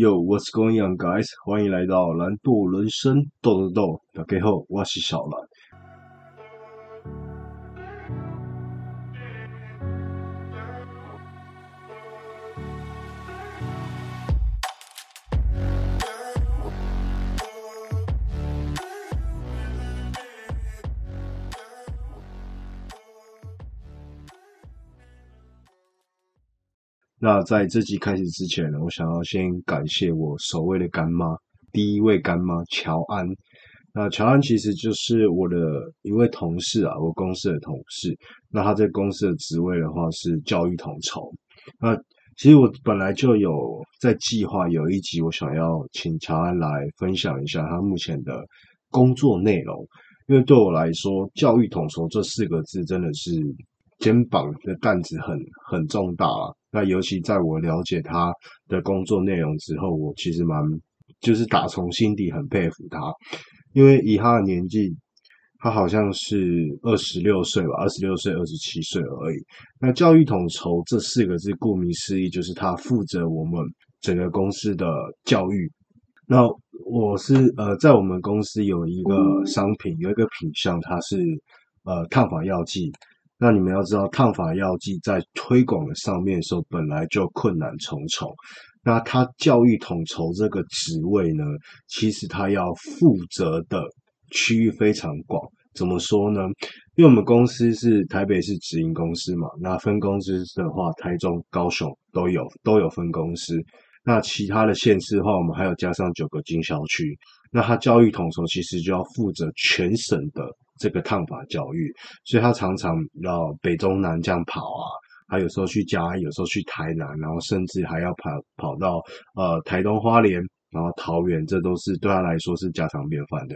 Yo, what's going on, guys？欢迎来到蓝舵人生豆豆豆。大家好，我是小蓝。那在这集开始之前呢，我想要先感谢我首位的干妈，第一位干妈乔安。那乔安其实就是我的一位同事啊，我公司的同事。那他在公司的职位的话是教育统筹。那其实我本来就有在计划有一集，我想要请乔安来分享一下他目前的工作内容，因为对我来说，教育统筹这四个字真的是肩膀的担子很很重大啊。那尤其在我了解他的工作内容之后，我其实蛮就是打从心底很佩服他，因为以他的年纪，他好像是二十六岁吧，二十六岁、二十七岁而已。那教育统筹这四个字，顾名思义，就是他负责我们整个公司的教育。那我是呃，在我们公司有一个商品，有一个品项，它是呃烫发药剂。那你们要知道，烫发药剂在推广的上面的时候，本来就困难重重。那他教育统筹这个职位呢，其实他要负责的区域非常广。怎么说呢？因为我们公司是台北市直营公司嘛，那分公司的话，台中、高雄都有都有分公司。那其他的县市的话，我们还有加上九个经销区。那他教育统筹其实就要负责全省的这个烫发教育，所以他常常要北中南这样跑啊，他有时候去嘉，有时候去台南，然后甚至还要跑跑到呃台东花莲，然后桃园，这都是对他来说是家常便饭的。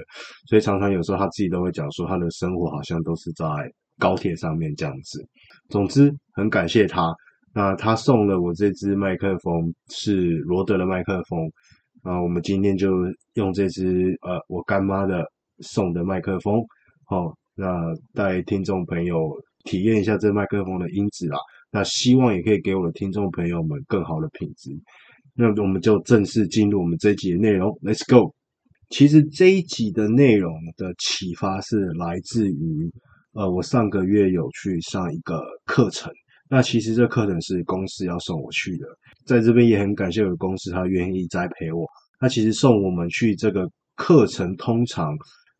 所以常常有时候他自己都会讲说，他的生活好像都是在高铁上面这样子。总之很感谢他，那他送了我这支麦克风，是罗德的麦克风。啊，我们今天就用这支呃，我干妈的送的麦克风，好、那带听众朋友体验一下这麦克风的音质啦。那希望也可以给我的听众朋友们更好的品质。那我们就正式进入我们这一集的内容，Let's go。其实这一集的内容的启发是来自于呃，我上个月有去上一个课程。那其实这课程是公司要送我去的，在这边也很感谢我的公司，他愿意栽培我。那其实送我们去这个课程，通常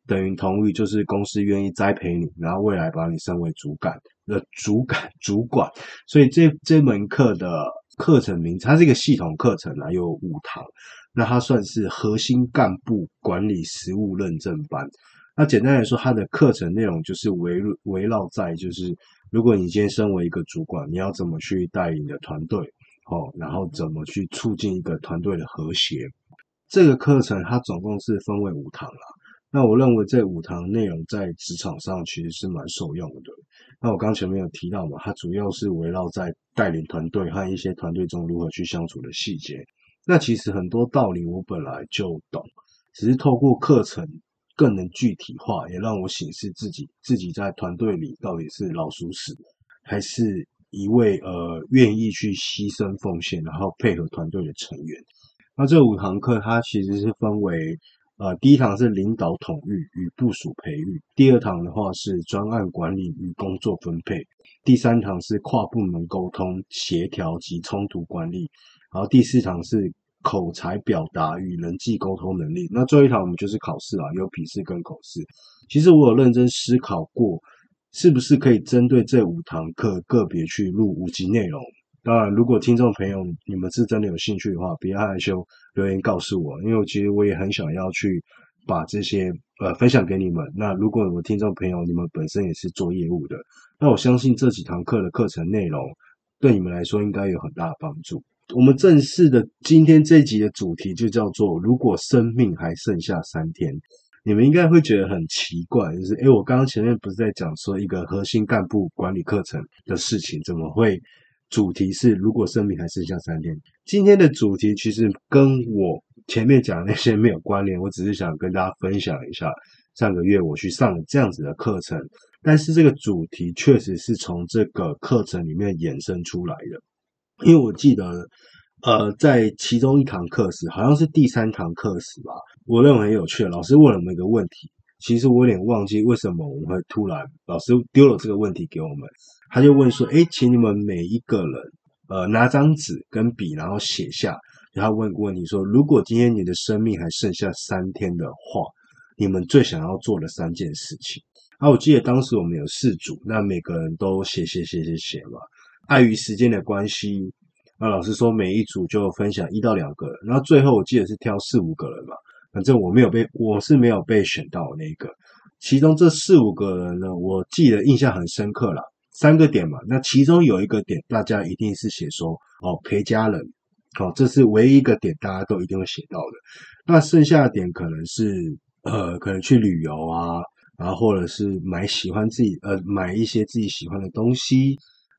等于同意，就是公司愿意栽培你，然后未来把你升为主管的主管主管。所以这这门课的课程名字，它是一个系统课程啊，有五堂。那它算是核心干部管理实务认证班。那简单来说，它的课程内容就是围围绕在就是。如果你今天身为一个主管，你要怎么去带领你的团队？哦，然后怎么去促进一个团队的和谐？这个课程它总共是分为五堂啦。那我认为这五堂内容在职场上其实是蛮受用的。那我刚前面有提到嘛，它主要是围绕在带领团队和一些团队中如何去相处的细节。那其实很多道理我本来就懂，只是透过课程。更能具体化，也让我审视自己，自己在团队里到底是老鼠屎，还是一位呃愿意去牺牲奉献，然后配合团队的成员。那这五堂课它其实是分为呃第一堂是领导统御与部署培育，第二堂的话是专案管理与工作分配，第三堂是跨部门沟通协调及冲突管理，然后第四堂是。口才表达与人际沟通能力。那最后一堂我们就是考试啊，有笔试跟口试。其实我有认真思考过，是不是可以针对这五堂课个别去录五集内容。当然，如果听众朋友你们是真的有兴趣的话，别害羞，留言告诉我，因为其实我也很想要去把这些呃分享给你们。那如果我听众朋友你们本身也是做业务的，那我相信这几堂课的课程内容对你们来说应该有很大的帮助。我们正式的今天这一集的主题就叫做“如果生命还剩下三天”，你们应该会觉得很奇怪，就是诶，我刚刚前面不是在讲说一个核心干部管理课程的事情，怎么会主题是“如果生命还剩下三天”？今天的主题其实跟我前面讲的那些没有关联，我只是想跟大家分享一下上个月我去上了这样子的课程，但是这个主题确实是从这个课程里面衍生出来的。因为我记得，呃，在其中一堂课时，好像是第三堂课时吧，我认为很有趣。老师问了我们一个问题，其实我有点忘记为什么我们会突然老师丢了这个问题给我们。他就问说：“诶，请你们每一个人，呃，拿张纸跟笔，然后写下。然后问个问题说：如果今天你的生命还剩下三天的话，你们最想要做的三件事情。”啊，我记得当时我们有四组，那每个人都写写写写写嘛。碍于时间的关系，那老师说每一组就分享一到两个人，然后最后我记得是挑四五个人嘛。反正我没有被，我是没有被选到那个。其中这四五个人呢，我记得印象很深刻啦。三个点嘛，那其中有一个点，大家一定是写说哦，陪家人，好、哦，这是唯一一个点，大家都一定会写到的。那剩下的点可能是呃，可能去旅游啊，然后或者是买喜欢自己呃，买一些自己喜欢的东西，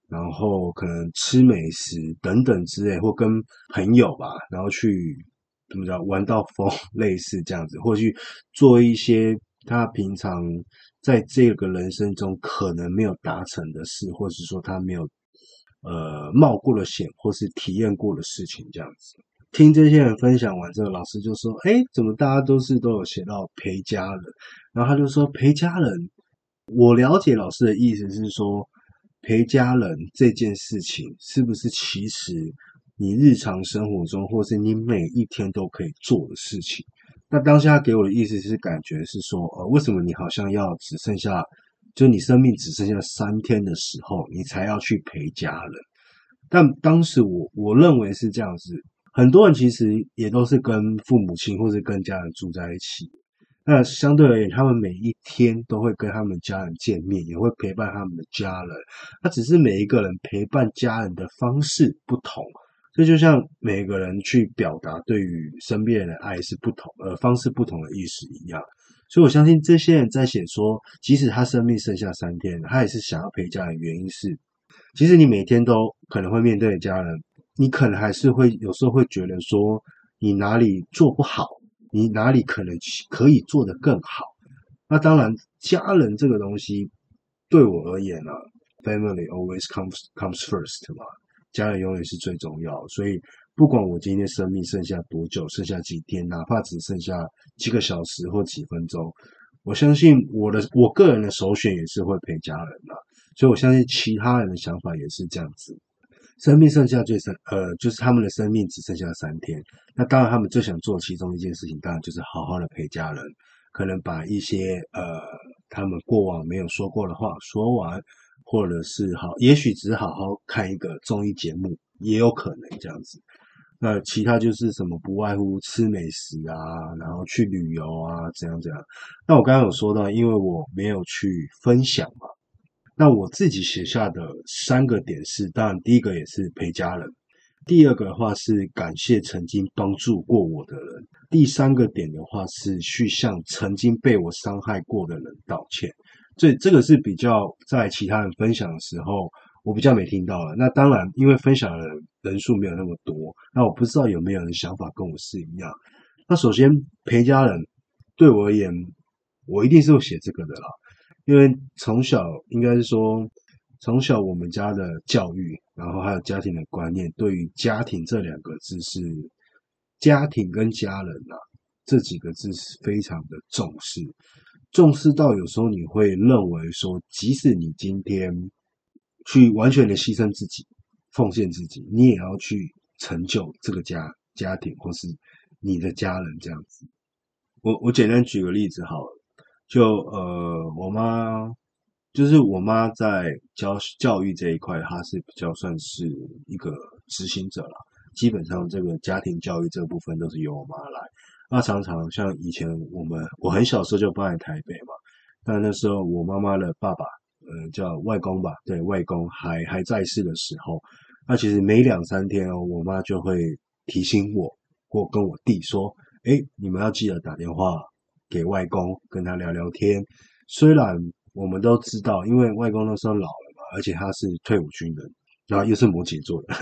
然后可能吃美食等等之类，或跟朋友吧，然后去怎么讲玩到疯，类似这样子，或去做一些他平常。在这个人生中可能没有达成的事，或是说他没有呃冒过的险，或是体验过的事情，这样子。听这些人分享完之后，老师就说：“哎，怎么大家都是都有写到陪家人？”然后他就说：“陪家人，我了解老师的意思是说，陪家人这件事情是不是其实你日常生活中，或是你每一天都可以做的事情？”那当下给我的意思是，感觉是说，呃，为什么你好像要只剩下，就你生命只剩下三天的时候，你才要去陪家人？但当时我我认为是这样子，很多人其实也都是跟父母亲或是跟家人住在一起，那相对而言，他们每一天都会跟他们家人见面，也会陪伴他们的家人，那只是每一个人陪伴家人的方式不同。这就像每个人去表达对于身边人的爱是不同，呃，方式不同的意思一样，所以我相信这些人在写说，即使他生命剩下三天，他也是想要陪家人。原因是，其实你每天都可能会面对家人，你可能还是会有时候会觉得说，你哪里做不好，你哪里可能可以做得更好。那当然，家人这个东西对我而言呢，啊，family always comes comes first 嘛。家人永远是最重要，所以不管我今天生命剩下多久，剩下几天，哪怕只剩下几个小时或几分钟，我相信我的我个人的首选也是会陪家人的，所以我相信其他人的想法也是这样子。生命剩下最剩，呃，就是他们的生命只剩下三天，那当然他们最想做其中一件事情，当然就是好好的陪家人，可能把一些呃他们过往没有说过的话说完。或者是好，也许只好好看一个综艺节目，也有可能这样子。那其他就是什么，不外乎吃美食啊，然后去旅游啊，怎样怎样。那我刚刚有说到，因为我没有去分享嘛，那我自己写下的三个点是，当然第一个也是陪家人，第二个的话是感谢曾经帮助过我的人，第三个点的话是去向曾经被我伤害过的人道歉。所以这个是比较在其他人分享的时候，我比较没听到了。那当然，因为分享的人数没有那么多，那我不知道有没有人想法跟我是一样。那首先陪家人对我而言，我一定是会写这个的啦，因为从小应该是说，从小我们家的教育，然后还有家庭的观念，对于家庭这两个字是家庭跟家人啊这几个字是非常的重视。重视到有时候你会认为说，即使你今天去完全的牺牲自己、奉献自己，你也要去成就这个家家庭或是你的家人这样子。我我简单举个例子好了，就呃，我妈就是我妈在教教育这一块，她是比较算是一个执行者啦。基本上这个家庭教育这部分都是由我妈来。那常常像以前我们，我很小时候就搬来台北嘛。但那时候我妈妈的爸爸，呃，叫外公吧，对，外公还还在世的时候，那其实每两三天哦，我妈就会提醒我或跟我弟说：“哎，你们要记得打电话给外公，跟他聊聊天。”虽然我们都知道，因为外公那时候老了嘛，而且他是退伍军人。然后又是摩羯座的，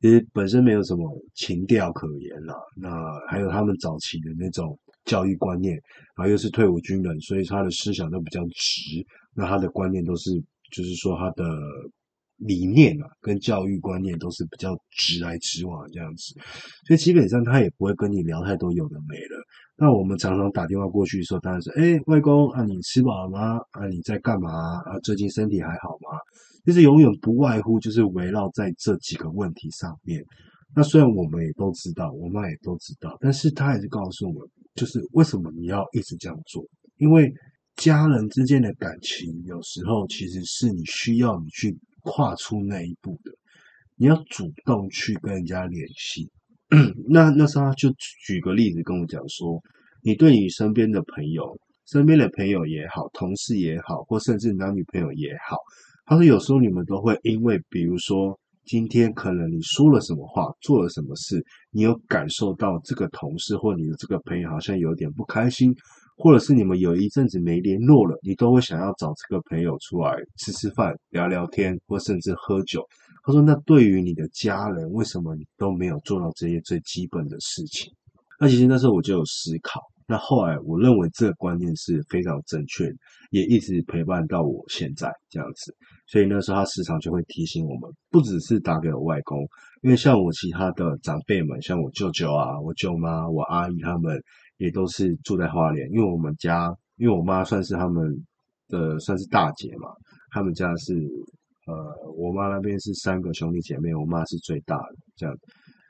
其实本身没有什么情调可言啦。那还有他们早期的那种教育观念，然后又是退伍军人，所以他的思想都比较直。那他的观念都是，就是说他的理念啊，跟教育观念都是比较直来直往这样子，所以基本上他也不会跟你聊太多有的没的。那我们常常打电话过去说，当然是哎，外公啊，你吃饱了吗？啊，你在干嘛？啊，最近身体还好吗？就是永远不外乎就是围绕在这几个问题上面。那虽然我们也都知道，我妈也都知道，但是她还是告诉我们，就是为什么你要一直这样做？因为家人之间的感情，有时候其实是你需要你去跨出那一步的，你要主动去跟人家联系。那那时候他就举个例子跟我讲说，你对你身边的朋友、身边的朋友也好，同事也好，或甚至男女朋友也好，他说有时候你们都会因为，比如说。今天可能你说了什么话，做了什么事，你有感受到这个同事或你的这个朋友好像有点不开心，或者是你们有一阵子没联络了，你都会想要找这个朋友出来吃吃饭、聊聊天，或甚至喝酒。他说：“那对于你的家人，为什么你都没有做到这些最基本的事情？”那其实那时候我就有思考。那后来我认为这个观念是非常正确的，也一直陪伴到我现在这样子。所以那时候他时常就会提醒我们，不只是打给我外公，因为像我其他的长辈们，像我舅舅啊、我舅妈、我阿姨他们，也都是住在花莲。因为我们家，因为我妈算是他们的算是大姐嘛，他们家是呃，我妈那边是三个兄弟姐妹，我妈是最大的这样，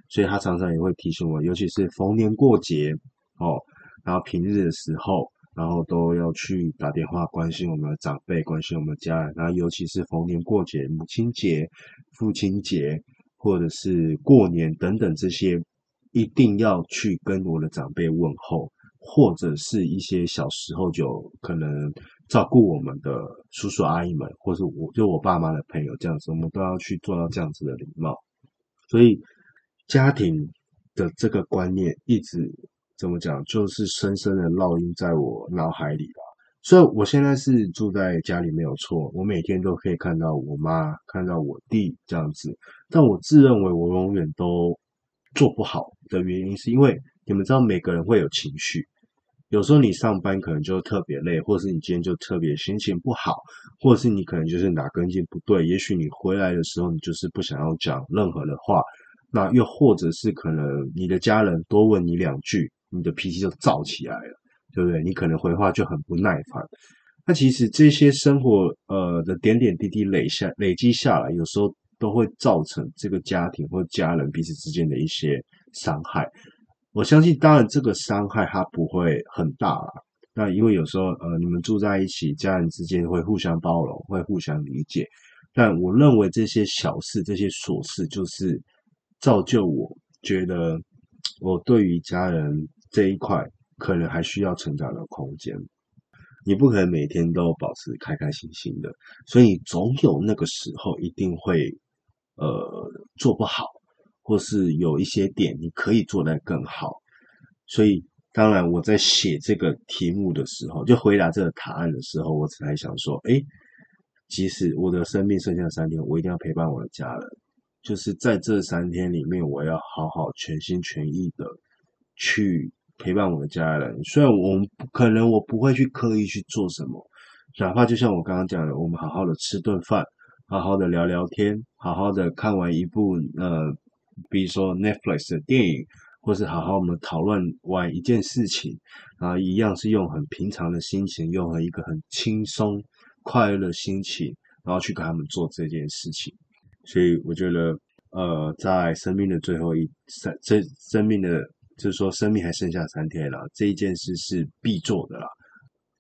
所以她常常也会提醒我，尤其是逢年过节哦。然后平日的时候，然后都要去打电话关心我们的长辈，关心我们的家人。然后尤其是逢年过节，母亲节、父亲节，或者是过年等等这些，一定要去跟我的长辈问候，或者是一些小时候就可能照顾我们的叔叔阿姨们，或是我就我爸妈的朋友这样子，我们都要去做到这样子的礼貌。所以家庭的这个观念一直。怎么讲，就是深深的烙印在我脑海里了。所以我现在是住在家里没有错，我每天都可以看到我妈，看到我弟这样子。但我自认为我永远都做不好的原因，是因为你们知道，每个人会有情绪。有时候你上班可能就特别累，或者是你今天就特别心情不好，或者是你可能就是哪根筋不对。也许你回来的时候，你就是不想要讲任何的话。那又或者是可能你的家人多问你两句。你的脾气就躁起来了，对不对？你可能回话就很不耐烦。那其实这些生活呃的点点滴滴累下累积下来，有时候都会造成这个家庭或家人彼此之间的一些伤害。我相信，当然这个伤害它不会很大啦。那因为有时候呃你们住在一起，家人之间会互相包容，会互相理解。但我认为这些小事、这些琐事，就是造就我觉得我对于家人。这一块可能还需要成长的空间，你不可能每天都保持开开心心的，所以总有那个时候一定会呃做不好，或是有一些点你可以做得更好。所以当然我在写这个题目的时候，就回答这个答案的时候，我才想说，哎，即使我的生命剩下三天，我一定要陪伴我的家人，就是在这三天里面，我要好好全心全意的去。陪伴我的家人，虽然我们不可能我不会去刻意去做什么，哪怕就像我刚刚讲的，我们好好的吃顿饭，好好的聊聊天，好好的看完一部呃，比如说 Netflix 的电影，或是好好我们讨论完一件事情，然后一样是用很平常的心情，用很一个很轻松快乐的心情，然后去跟他们做这件事情。所以我觉得，呃，在生命的最后一三，这生命的。就是说，生命还剩下三天了，这一件事是必做的啦。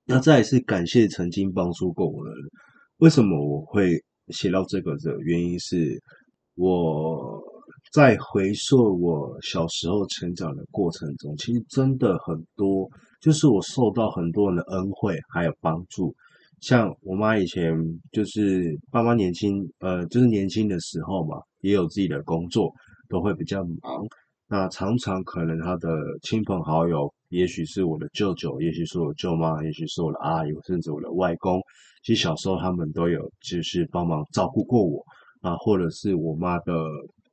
那再来是感谢曾经帮助过我的人。为什么我会写到这个的原因是，我在回溯我小时候成长的过程中，其实真的很多，就是我受到很多人的恩惠还有帮助。像我妈以前就是爸妈年轻，呃，就是年轻的时候嘛，也有自己的工作，都会比较忙。那常常可能他的亲朋好友，也许是我的舅舅，也许是我舅妈，也许是我的阿姨，甚至我的外公。其实小时候他们都有就是帮忙照顾过我啊，或者是我妈的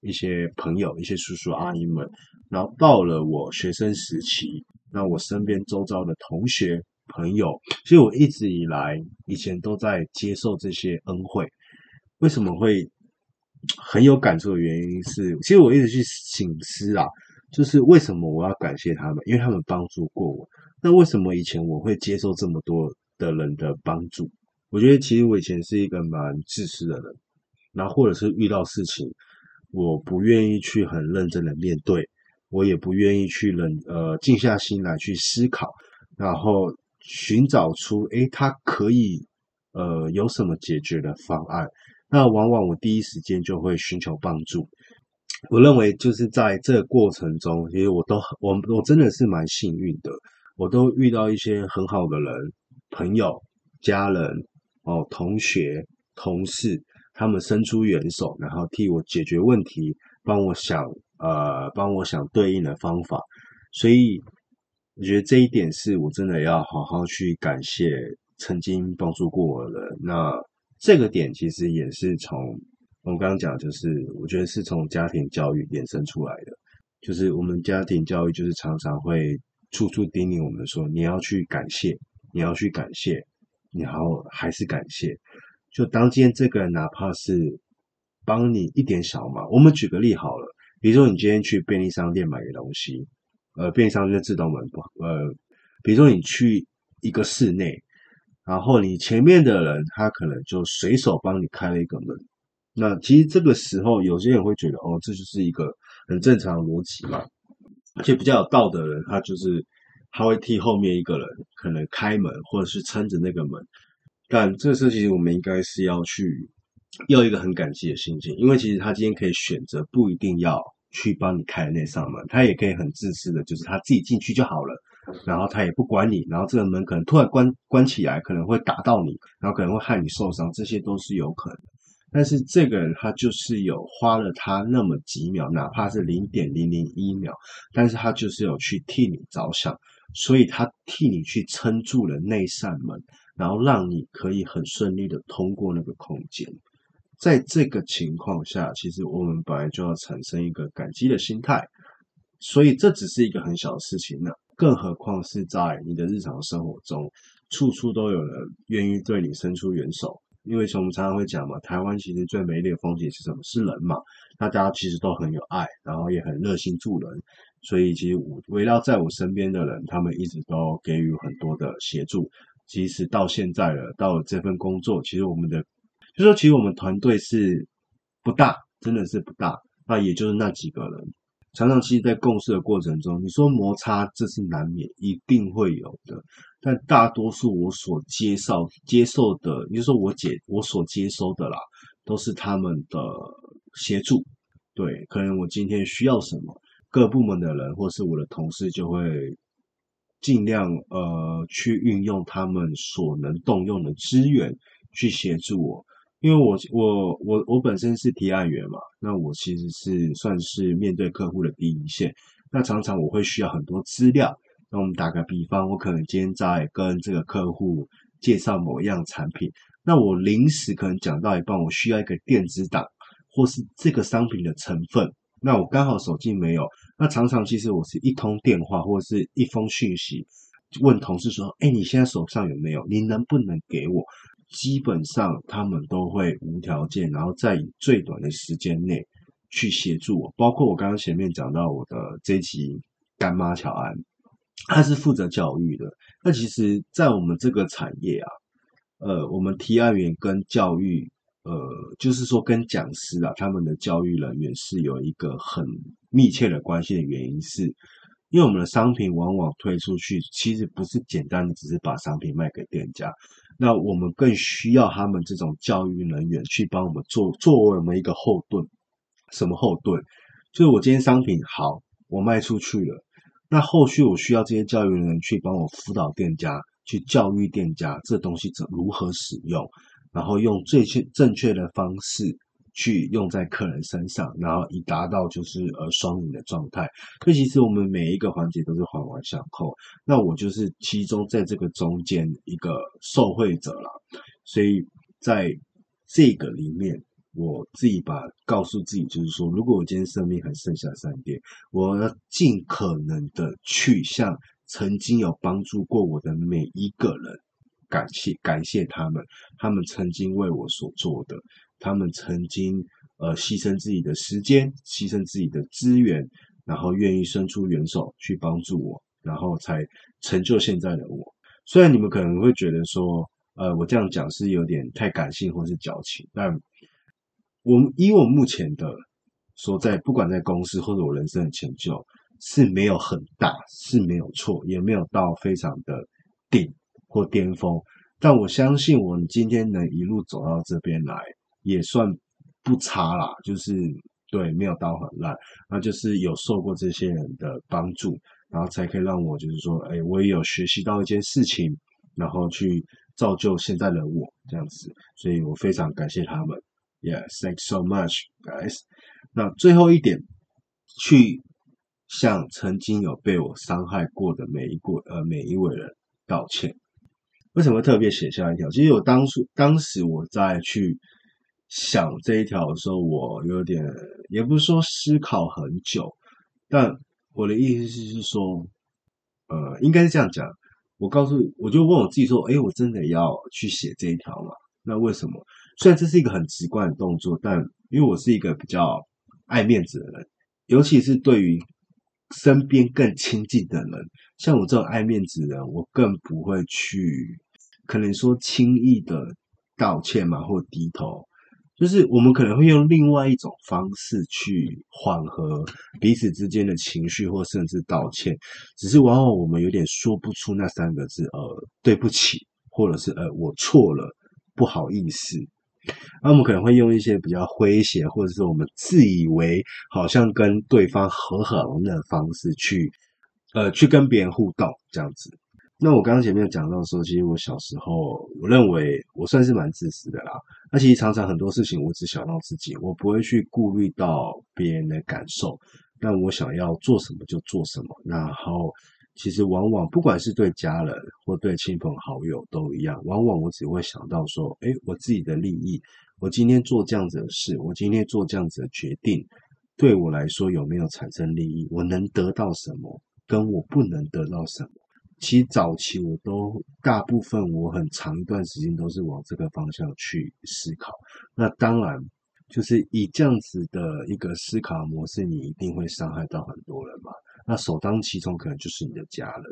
一些朋友，一些叔叔阿姨们。然后到了我学生时期，那我身边周遭的同学朋友，其实我一直以来以前都在接受这些恩惠。为什么会很有感触的原因是，其实我一直去省思啊，就是为什么我要感谢他们？因为他们帮助过我。那为什么以前我会接受这么多的人的帮助？我觉得其实我以前是一个蛮自私的人，然后或者是遇到事情，我不愿意去很认真的面对，我也不愿意去冷呃静下心来去思考，然后寻找出诶他可以呃有什么解决的方案。那往往我第一时间就会寻求帮助。我认为就是在这个过程中，其实我都我我真的是蛮幸运的，我都遇到一些很好的人、朋友、家人、哦同学、同事，他们伸出援手，然后替我解决问题，帮我想呃帮我想对应的方法。所以我觉得这一点是我真的要好好去感谢曾经帮助过我的人。那。这个点其实也是从我们刚刚讲，就是我觉得是从家庭教育衍生出来的。就是我们家庭教育就是常常会处处叮咛我们说，你要去感谢，你要去感谢，然后还是感谢。就当今天这个人哪怕是帮你一点小忙，我们举个例好了，比如说你今天去便利商店买个东西，呃，便利商店的自动门不，呃，比如说你去一个室内。然后你前面的人，他可能就随手帮你开了一个门。那其实这个时候，有些人会觉得，哦，这就是一个很正常的逻辑嘛。而且比较有道德的人，他就是他会替后面一个人可能开门，或者是撑着那个门。但这时候其实我们应该是要去要一个很感激的心情，因为其实他今天可以选择不一定要去帮你开那扇门，他也可以很自私的，就是他自己进去就好了。然后他也不管你，然后这个门可能突然关关起来，可能会打到你，然后可能会害你受伤，这些都是有可能。但是这个人他就是有花了他那么几秒，哪怕是零点零零一秒，但是他就是有去替你着想，所以他替你去撑住了那扇门，然后让你可以很顺利的通过那个空间。在这个情况下，其实我们本来就要产生一个感激的心态，所以这只是一个很小的事情呢。更何况是在你的日常生活中，处处都有人愿意对你伸出援手。因为从我们常常会讲嘛，台湾其实最美丽的风景是什么？是人嘛。大家其实都很有爱，然后也很热心助人。所以其实我围绕在我身边的人，他们一直都给予很多的协助。即使到现在了，到了这份工作，其实我们的，就说其实我们团队是不大，真的是不大，那也就是那几个人。常常其实，在共事的过程中，你说摩擦，这是难免，一定会有的。但大多数我所接受、接受的，也就说我解我所接收的啦，都是他们的协助。对，可能我今天需要什么，各部门的人或是我的同事就会尽量呃去运用他们所能动用的资源去协助我。因为我我我我本身是提案员嘛，那我其实是算是面对客户的第一线。那常常我会需要很多资料。那我们打个比方，我可能今天在跟这个客户介绍某一样产品，那我临时可能讲到一半，我需要一个电子档，或是这个商品的成分，那我刚好手机没有。那常常其实我是一通电话或者是一封讯息，问同事说：“哎，你现在手上有没有？你能不能给我？”基本上他们都会无条件，然后在以最短的时间内去协助我。包括我刚刚前面讲到我的这一期干妈乔安，她是负责教育的。那其实，在我们这个产业啊，呃，我们提案员跟教育，呃，就是说跟讲师啊，他们的教育人员是有一个很密切的关系的原因是。因为我们的商品往往推出去，其实不是简单的只是把商品卖给店家，那我们更需要他们这种教育人员去帮我们做作为我们一个后盾。什么后盾？就是我今天商品好，我卖出去了，那后续我需要这些教育人员去帮我辅导店家，去教育店家这东西怎如何使用，然后用最正确的方式。去用在客人身上，然后以达到就是呃双赢的状态。所以其实我们每一个环节都是环环相扣。那我就是其中在这个中间一个受惠者啦。所以在这个里面，我自己把告诉自己，就是说，如果我今天生命还剩下三天，我要尽可能的去向曾经有帮助过我的每一个人感谢，感谢他们，他们曾经为我所做的。他们曾经，呃牺牲自己的时间，牺牲自己的资源，然后愿意伸出援手去帮助我，然后才成就现在的我。虽然你们可能会觉得说，呃，我这样讲是有点太感性或是矫情，但我以我目前的说在，在不管在公司或者我人生的成就是没有很大，是没有错，也没有到非常的顶或巅峰。但我相信，我们今天能一路走到这边来，也算不差啦。就是对，没有到很烂，那就是有受过这些人的帮助，然后才可以让我就是说，哎，我也有学习到一件事情，然后去造就现在的我这样子。所以我非常感谢他们。Yeah，thanks so much, guys。那最后一点，去向曾经有被我伤害过的每一个呃每一位人道歉。为什么特别写下一条？其实我当初当时我在去想这一条的时候，我有点也不是说思考很久，但我的意思是说，呃，应该是这样讲。我告诉，我就问我自己说，诶，我真的要去写这一条吗？那为什么？虽然这是一个很直观的动作，但因为我是一个比较爱面子的人，尤其是对于身边更亲近的人。像我这种爱面子的人，我更不会去，可能说轻易的道歉嘛，或低头，就是我们可能会用另外一种方式去缓和彼此之间的情绪，或甚至道歉。只是往往我们有点说不出那三个字，呃，对不起，或者是呃，我错了，不好意思。那我们可能会用一些比较诙谐，或者是我们自以为好像跟对方和好的方式去。呃，去跟别人互动这样子。那我刚刚前面讲到说，其实我小时候，我认为我算是蛮自私的啦。那其实常常很多事情，我只想到自己，我不会去顾虑到别人的感受。那我想要做什么就做什么。然后，其实往往不管是对家人或对亲朋好友都一样，往往我只会想到说，诶，我自己的利益。我今天做这样子的事，我今天做这样子的决定，对我来说有没有产生利益？我能得到什么？跟我不能得到什么，其实早期我都大部分我很长一段时间都是往这个方向去思考。那当然，就是以这样子的一个思考模式，你一定会伤害到很多人嘛。那首当其冲可能就是你的家人，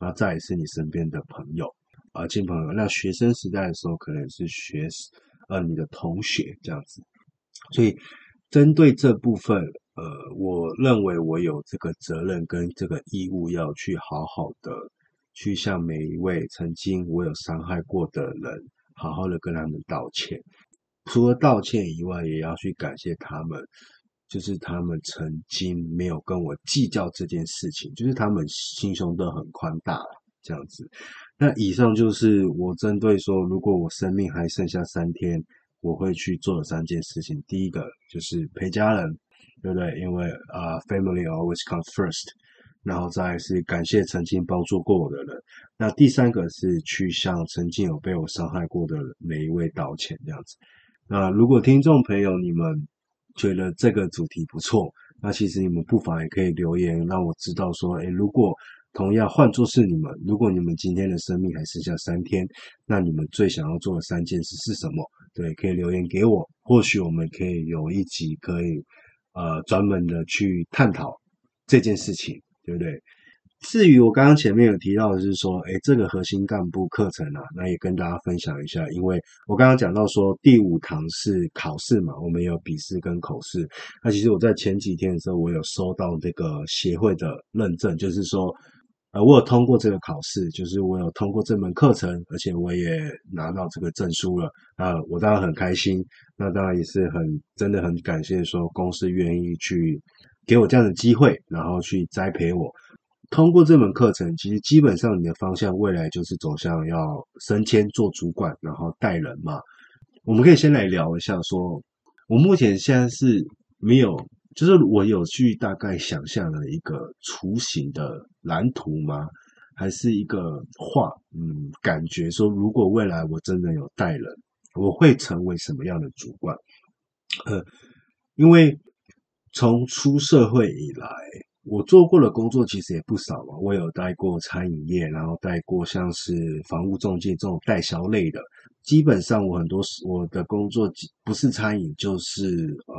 然后再来是你身边的朋友啊，亲朋友。那学生时代的时候，可能是学呃你的同学这样子。所以针对这部分。呃，我认为我有这个责任跟这个义务，要去好好的去向每一位曾经我有伤害过的人，好好的跟他们道歉。除了道歉以外，也要去感谢他们，就是他们曾经没有跟我计较这件事情，就是他们心胸都很宽大这样子。那以上就是我针对说，如果我生命还剩下三天，我会去做的三件事情。第一个就是陪家人。对不对？因为啊、，family always comes first。然后再是感谢曾经帮助过我的人。那第三个是去向曾经有被我伤害过的每一位道歉，这样子。那如果听众朋友你们觉得这个主题不错，那其实你们不妨也可以留言让我知道说，诶，如果同样换作是你们，如果你们今天的生命还剩下三天，那你们最想要做的三件事是什么？对，可以留言给我，或许我们可以有一集可以。呃，专门的去探讨这件事情，对不对？至于我刚刚前面有提到的是说，诶，这个核心干部课程啊，那也跟大家分享一下。因为我刚刚讲到说，第五堂是考试嘛，我们有笔试跟口试。那其实我在前几天的时候，我有收到这个协会的认证，就是说。呃，我有通过这个考试，就是我有通过这门课程，而且我也拿到这个证书了啊，我当然很开心。那当然也是很真的很感谢说公司愿意去给我这样的机会，然后去栽培我。通过这门课程，其实基本上你的方向未来就是走向要升迁做主管，然后带人嘛。我们可以先来聊一下说，说我目前现在是没有。就是我有去大概想象了一个雏形的蓝图吗？还是一个画？嗯，感觉说如果未来我真的有带人，我会成为什么样的主管？呃，因为从出社会以来，我做过的工作其实也不少嘛，我有带过餐饮业，然后带过像是房屋中介这种代销类的。基本上我很多我的工作不是餐饮就是呃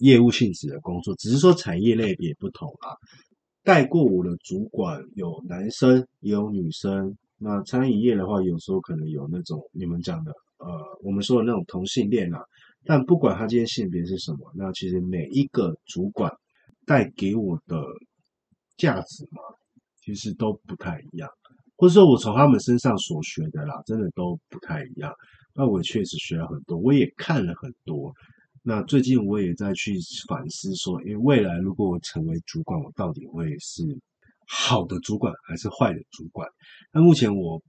业务性质的工作，只是说产业类别不同啊。带过我的主管有男生也有女生，那餐饮业的话，有时候可能有那种你们讲的呃我们说的那种同性恋啊。但不管他今天性别是什么，那其实每一个主管带给我的价值嘛，其实都不太一样，或者说我从他们身上所学的啦，真的都不太一样。那我确实学了很多，我也看了很多。那最近我也在去反思说，因为未来如果我成为主管，我到底会是好的主管还是坏的主管？那目前我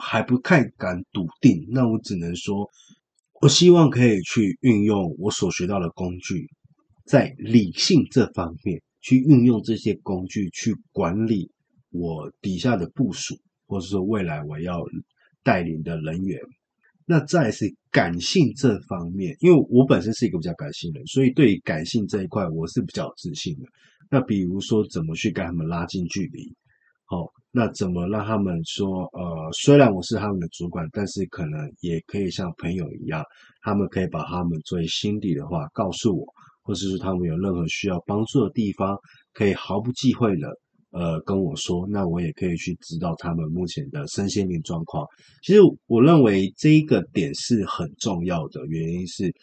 还不太敢笃定，那我只能说。我希望可以去运用我所学到的工具，在理性这方面去运用这些工具去管理我底下的部署，或者说未来我要带领的人员。那再是感性这方面，因为我本身是一个比较感性的人，所以对感性这一块我是比较自信的。那比如说怎么去跟他们拉近距离，好。那怎么让他们说，呃，虽然我是他们的主管，但是可能也可以像朋友一样，他们可以把他们最心底的话告诉我，或者是他们有任何需要帮助的地方，可以毫不忌讳的，呃，跟我说。那我也可以去知道他们目前的身心灵状况。其实我认为这一个点是很重要的，原因是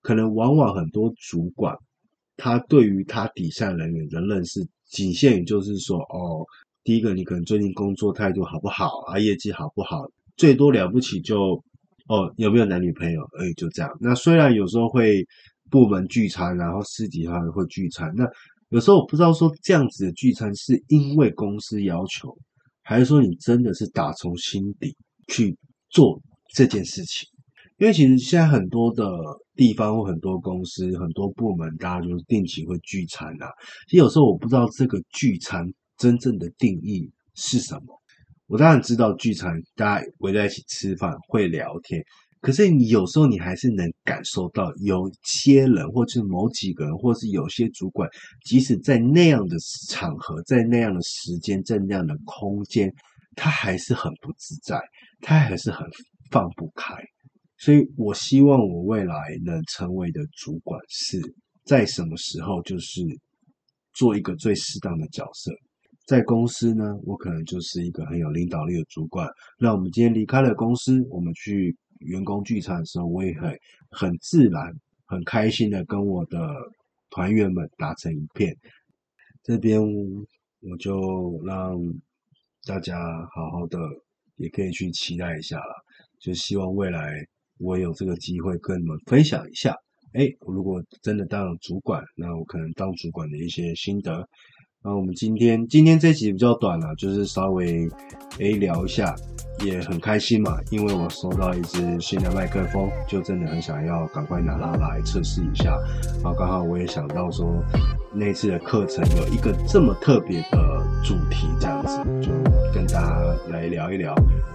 可能往往很多主管他对于他底下人员的认识，仅限于就是说，哦。第一个，你可能最近工作态度好不好啊？业绩好不好？最多了不起就哦，有没有男女朋友？哎，就这样。那虽然有时候会部门聚餐，然后私底下会聚餐。那有时候我不知道说这样子的聚餐是因为公司要求，还是说你真的是打从心底去做这件事情？因为其实现在很多的地方或很多公司、很多部门，大家就是定期会聚餐啊。其实有时候我不知道这个聚餐。真正的定义是什么？我当然知道聚餐，大家围在一起吃饭会聊天，可是你有时候你还是能感受到，有些人或者是某几个人，或是有些主管，即使在那样的场合，在那样的时间，在那样的空间，他还是很不自在，他还是很放不开。所以我希望我未来能成为的主管，是在什么时候，就是做一个最适当的角色。在公司呢，我可能就是一个很有领导力的主管。那我们今天离开了公司，我们去员工聚餐的时候，我也很很自然、很开心的跟我的团员们打成一片。这边我就让大家好好的，也可以去期待一下了。就希望未来我有这个机会跟你们分享一下。哎，如果真的当了主管，那我可能当主管的一些心得。那我们今天今天这集比较短了，就是稍微诶聊一下，也很开心嘛，因为我收到一支新的麦克风，就真的很想要赶快拿它来测试一下。然后刚好我也想到说，那次的课程有一个这么特别的主题，这样子就跟大家来聊一聊。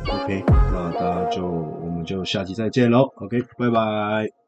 OK，那大家就我们就下期再见喽。OK，拜拜。